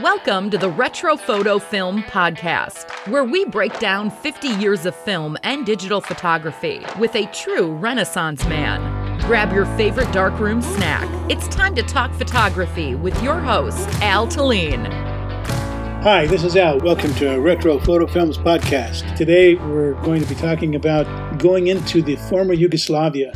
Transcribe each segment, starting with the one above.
Welcome to the Retro Photo Film Podcast, where we break down 50 years of film and digital photography with a true Renaissance man. Grab your favorite darkroom snack. It's time to talk photography with your host, Al Talene. Hi, this is Al. Welcome to Retro Photo Films Podcast. Today we're going to be talking about going into the former Yugoslavia.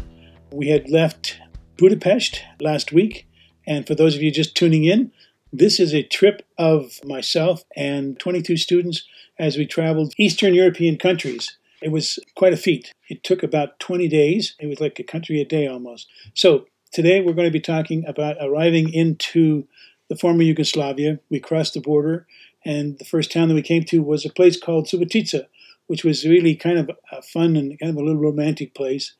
We had left Budapest last week, and for those of you just tuning in, this is a trip of myself and 22 students as we traveled Eastern European countries. It was quite a feat. It took about 20 days. It was like a country a day almost. So today we're going to be talking about arriving into the former Yugoslavia. We crossed the border, and the first town that we came to was a place called Subotica, which was really kind of a fun and kind of a little romantic place.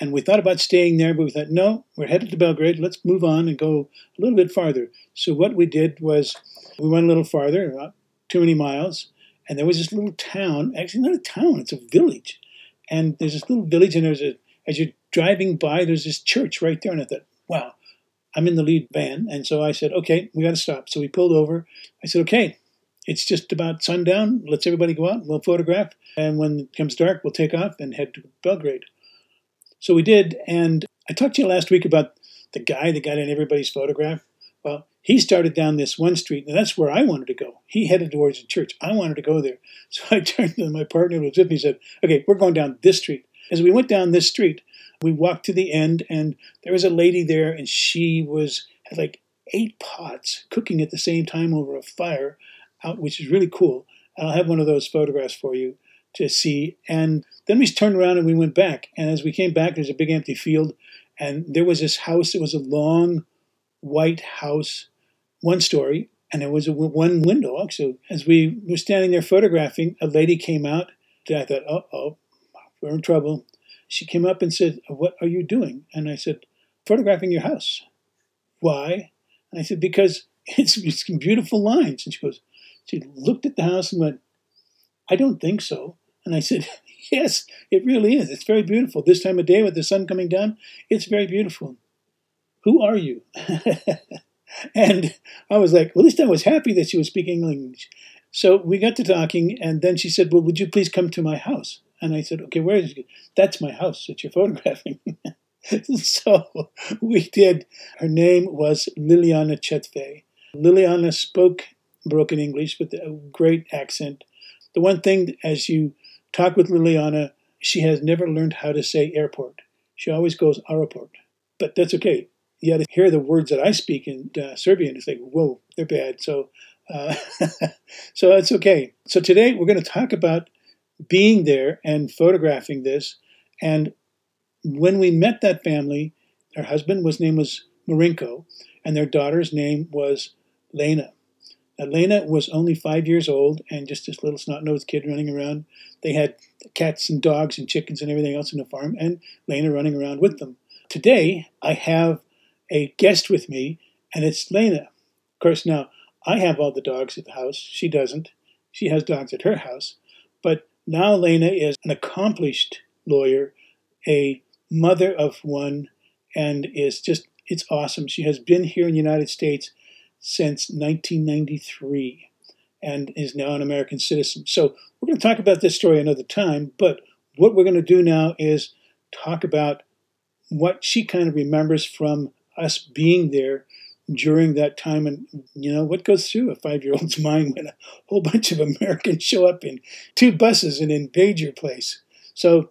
And we thought about staying there, but we thought, no, we're headed to Belgrade. Let's move on and go a little bit farther. So what we did was we went a little farther, not too many miles, and there was this little town. Actually, not a town; it's a village. And there's this little village, and there's a as you're driving by, there's this church right there. And I thought, wow, I'm in the lead van, and so I said, okay, we got to stop. So we pulled over. I said, okay, it's just about sundown. Let's everybody go out. We'll photograph, and when it comes dark, we'll take off and head to Belgrade. So we did, and I talked to you last week about the guy that got in everybody's photograph. Well, he started down this one street, and that's where I wanted to go. He headed towards the church. I wanted to go there. So I turned to my partner who was with me and said, Okay, we're going down this street. As we went down this street, we walked to the end, and there was a lady there, and she was had like eight pots cooking at the same time over a fire out, which is really cool. I'll have one of those photographs for you to see. And then we turned around and we went back. And as we came back, there's a big empty field, and there was this house. It was a long white house, one story, and there was a one window. So as we were standing there photographing, a lady came out. I thought, oh, oh, we're in trouble. She came up and said, What are you doing? And I said, Photographing your house. Why? And I said, Because it's, it's beautiful lines. And she goes, She looked at the house and went, I don't think so. And I said, Yes, it really is. It's very beautiful. This time of day with the sun coming down, it's very beautiful. Who are you? and I was like, Well, at least I was happy that she was speaking English. So we got to talking, and then she said, Well, would you please come to my house? And I said, Okay, where is it? That's my house that you're photographing. so we did. Her name was Liliana Chetve. Liliana spoke broken English with a great accent. The one thing, as you talk with Liliana, she has never learned how to say airport. She always goes aeroport. But that's okay. You got to hear the words that I speak in uh, Serbian. It's like, whoa, they're bad. So, uh, so it's okay. So today we're going to talk about being there and photographing this. And when we met that family, her husband was name was Marinko, and their daughter's name was Lena. Elena was only five years old and just this little snot-nosed kid running around. They had cats and dogs and chickens and everything else in the farm, and Lena running around with them. Today, I have a guest with me, and it's Lena. Of course, now I have all the dogs at the house. She doesn't. She has dogs at her house. But now Lena is an accomplished lawyer, a mother of one, and is just, it's awesome. She has been here in the United States since 1993 and is now an American citizen. So we're going to talk about this story another time, but what we're going to do now is talk about what she kind of remembers from us being there during that time. And you know what goes through a five-year-old's mind when a whole bunch of americans show up in two buses and invade your place? So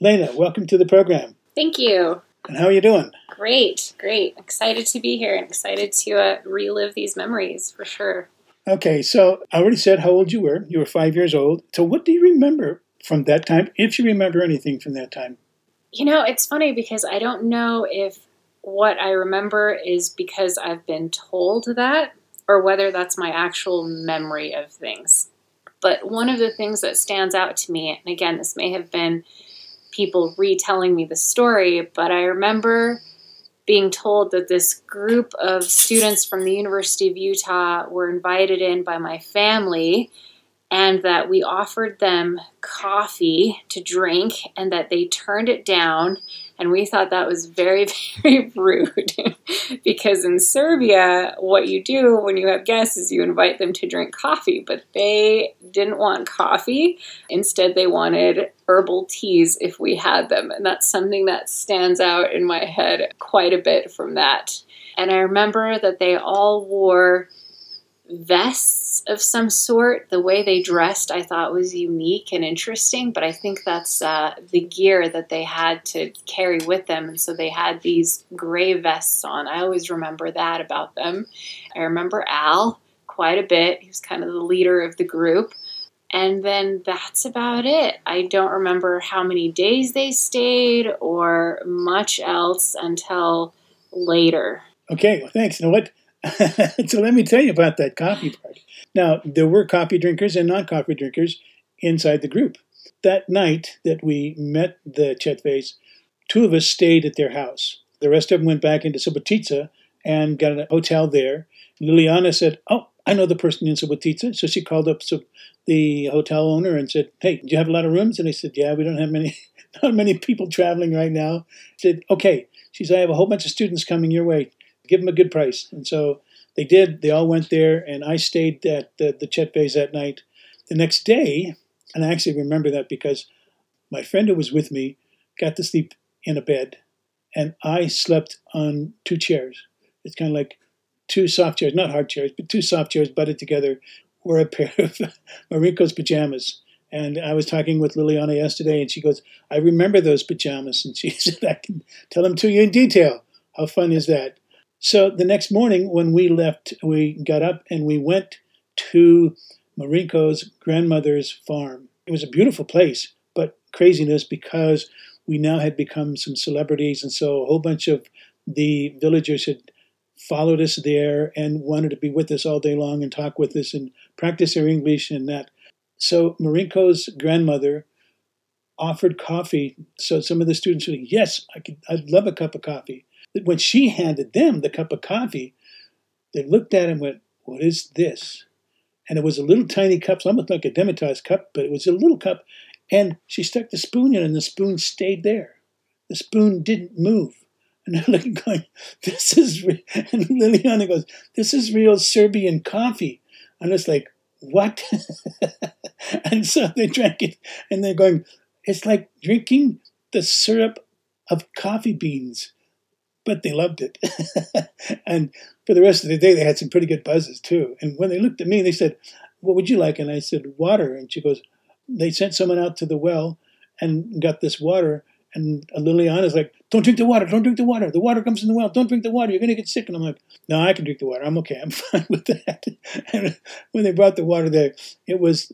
lena welcome to the program. Thank you and how are you doing Great, great. Excited to be here and excited to uh, relive these memories for sure. Okay, so I already said how old you were. You were five years old. So, what do you remember from that time, if you remember anything from that time? You know, it's funny because I don't know if what I remember is because I've been told that or whether that's my actual memory of things. But one of the things that stands out to me, and again, this may have been people retelling me the story, but I remember being told that this group of students from the University of Utah were invited in by my family and that we offered them coffee to drink and that they turned it down And we thought that was very, very rude because in Serbia, what you do when you have guests is you invite them to drink coffee, but they didn't want coffee. Instead, they wanted herbal teas if we had them. And that's something that stands out in my head quite a bit from that. And I remember that they all wore vests of some sort. The way they dressed, I thought was unique and interesting, but I think that's uh, the gear that they had to carry with them. And so they had these gray vests on. I always remember that about them. I remember Al quite a bit. He was kind of the leader of the group. And then that's about it. I don't remember how many days they stayed or much else until later. Okay, well, thanks. You know what? so let me tell you about that coffee party. Now, there were coffee drinkers and non coffee drinkers inside the group. That night that we met the Chetveys, two of us stayed at their house. The rest of them went back into Subotica and got a hotel there. Liliana said, Oh, I know the person in Subotica. So she called up the hotel owner and said, Hey, do you have a lot of rooms? And I said, Yeah, we don't have many, not many people traveling right now. She said, Okay. She said, I have a whole bunch of students coming your way give them a good price. And so they did. They all went there, and I stayed at the, the Chetveys that night. The next day, and I actually remember that because my friend who was with me got to sleep in a bed, and I slept on two chairs. It's kind of like two soft chairs, not hard chairs, but two soft chairs butted together were a pair of Marinko's pajamas. And I was talking with Liliana yesterday, and she goes, I remember those pajamas. And she said, I can tell them to you in detail. How fun is that? So the next morning, when we left, we got up and we went to Marinko's grandmother's farm. It was a beautiful place, but craziness because we now had become some celebrities, and so a whole bunch of the villagers had followed us there and wanted to be with us all day long and talk with us and practice their English and that. So Marinko's grandmother offered coffee. So some of the students said, "Yes, I could. I'd love a cup of coffee." When she handed them the cup of coffee, they looked at it and went, What is this? And it was a little tiny cup, almost like a demitasse cup, but it was a little cup. And she stuck the spoon in, and the spoon stayed there. The spoon didn't move. And they're looking, going, This is real. And Liliana goes, This is real Serbian coffee. And it's like, What? and so they drank it, and they're going, It's like drinking the syrup of coffee beans but they loved it. and for the rest of the day, they had some pretty good buzzes too. And when they looked at me, they said, What would you like? And I said, Water. And she goes, They sent someone out to the well and got this water. And Liliana's like, Don't drink the water. Don't drink the water. The water comes in the well. Don't drink the water. You're going to get sick. And I'm like, No, I can drink the water. I'm okay. I'm fine with that. and when they brought the water there, it was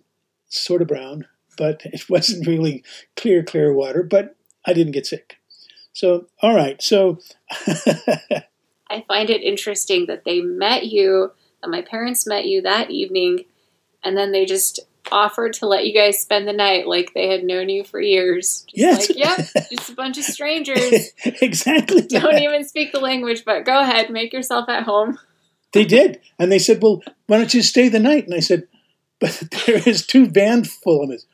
sort of brown, but it wasn't really clear, clear water. But I didn't get sick. So, all right. So, I find it interesting that they met you, that my parents met you that evening, and then they just offered to let you guys spend the night like they had known you for years. Just yes. Like, yep, just a bunch of strangers. exactly. Don't even speak the language, but go ahead, make yourself at home. They did. And they said, well, why don't you stay the night? And I said, but there is two vans full of us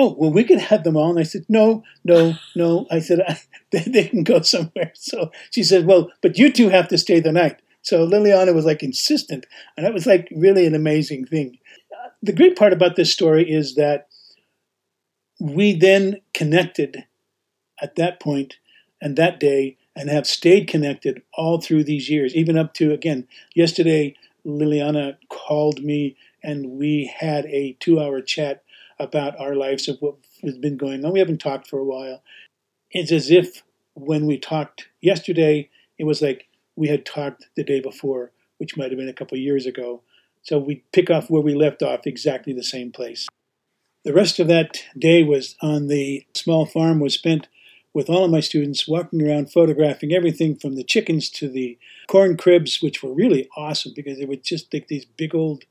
oh, well, we could have them all. And I said, no, no, no. I said, they, they can go somewhere. So she said, well, but you two have to stay the night. So Liliana was like insistent. And that was like really an amazing thing. Uh, the great part about this story is that we then connected at that point and that day and have stayed connected all through these years, even up to, again, yesterday, Liliana called me and we had a two hour chat about our lives of what has been going on. We haven't talked for a while. It's as if when we talked yesterday, it was like we had talked the day before, which might have been a couple years ago. So we pick off where we left off, exactly the same place. The rest of that day was on the small farm was spent with all of my students walking around photographing everything from the chickens to the corn cribs, which were really awesome because they were just like these big old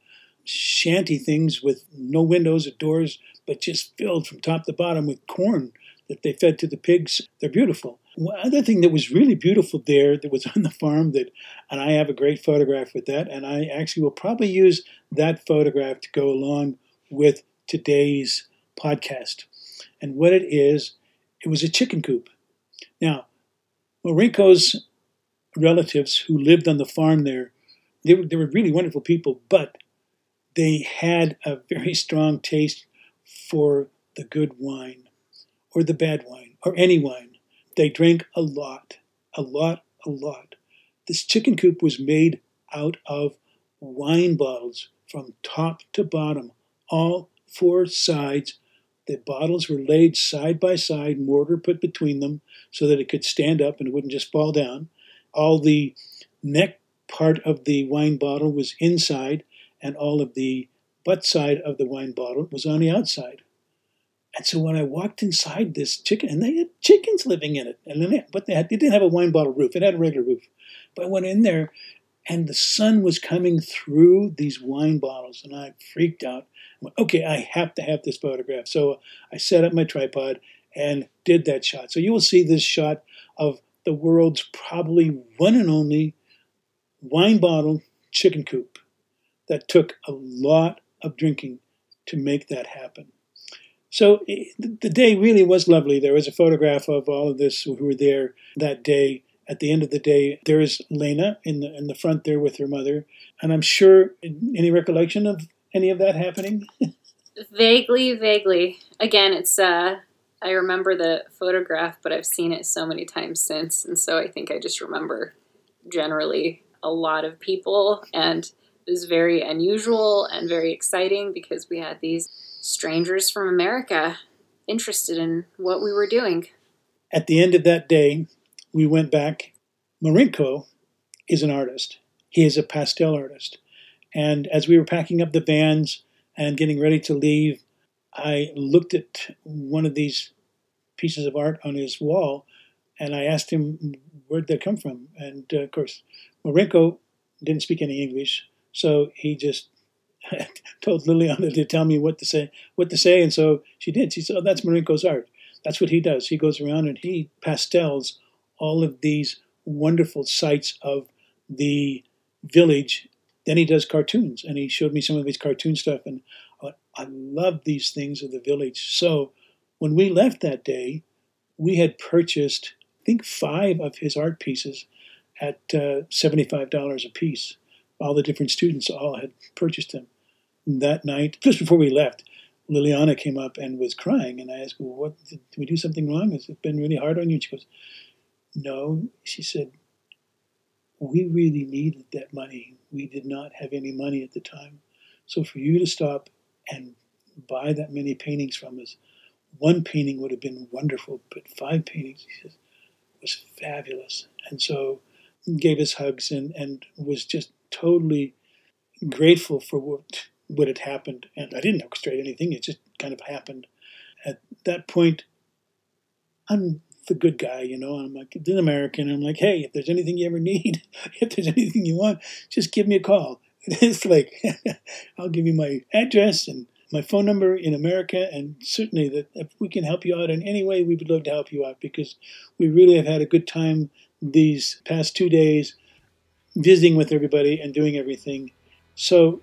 shanty things with no windows or doors, but just filled from top to bottom with corn that they fed to the pigs. They're beautiful. One other thing that was really beautiful there that was on the farm that, and I have a great photograph with that, and I actually will probably use that photograph to go along with today's podcast. And what it is, it was a chicken coop. Now, Marinko's relatives who lived on the farm there, they were, they were really wonderful people, but they had a very strong taste for the good wine or the bad wine or any wine. They drank a lot, a lot, a lot. This chicken coop was made out of wine bottles from top to bottom, all four sides. The bottles were laid side by side, mortar put between them so that it could stand up and it wouldn't just fall down. All the neck part of the wine bottle was inside, and all of the butt side of the wine bottle was on the outside. And so when I walked inside this chicken, and they had chickens living in it, and then they, but they, had, they didn't have a wine bottle roof; it had a regular roof. But I went in there, and the sun was coming through these wine bottles, and I freaked out. I went, okay, I have to have this photograph. So I set up my tripod and did that shot. So you will see this shot of the world's probably one and only wine bottle chicken coop that took a lot of drinking to make that happen. So the day really was lovely. There was a photograph of all of this who were there that day. At the end of the day, there is Lena in the in the front there with her mother, and I'm sure any recollection of any of that happening. vaguely, vaguely. Again, it's uh, I remember the photograph, but I've seen it so many times since, and so I think I just remember generally a lot of people and was very unusual and very exciting because we had these strangers from America interested in what we were doing. At the end of that day, we went back. Marinko is an artist. He is a pastel artist. And as we were packing up the vans and getting ready to leave, I looked at one of these pieces of art on his wall and I asked him where'd that come from. And uh, of course, Marinko didn't speak any English, so he just told Liliana to tell me what to say, what to say, and so she did. She said, "Oh, that's Marinko's art. That's what he does. He goes around and he pastels all of these wonderful sights of the village. Then he does cartoons, and he showed me some of his cartoon stuff, and I love these things of the village. So when we left that day, we had purchased, I think, five of his art pieces at uh, $75 a piece all the different students all had purchased them. that night, just before we left, Liliana came up and was crying, and I asked, well, "What did we do something wrong? Has it been really hard on you?" And she goes, "No," she said. We really needed that money. We did not have any money at the time, so for you to stop and buy that many paintings from us, one painting would have been wonderful, but five paintings, says, was fabulous. And so gave us hugs and, and was just totally grateful for what what had happened. And I didn't orchestrate anything; it just kind of happened. At that point, I'm the good guy, you know. I'm like an American. I'm like, hey, if there's anything you ever need, if there's anything you want, just give me a call. It's like I'll give you my address and my phone number in America, and certainly that if we can help you out in any way, we would love to help you out because we really have had a good time these past two days visiting with everybody and doing everything. So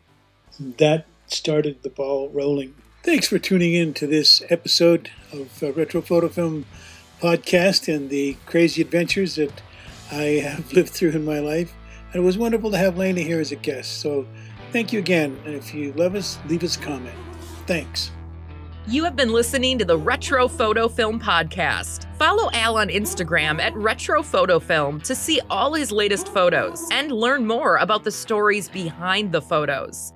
that started the ball rolling. Thanks for tuning in to this episode of uh, Retro Photo Film podcast and the crazy adventures that I have lived through in my life. And it was wonderful to have Lena here as a guest. So thank you again. And if you love us, leave us a comment. Thanks. You have been listening to the Retro Photo Film Podcast. Follow Al on Instagram at Retro Photo Film to see all his latest photos and learn more about the stories behind the photos.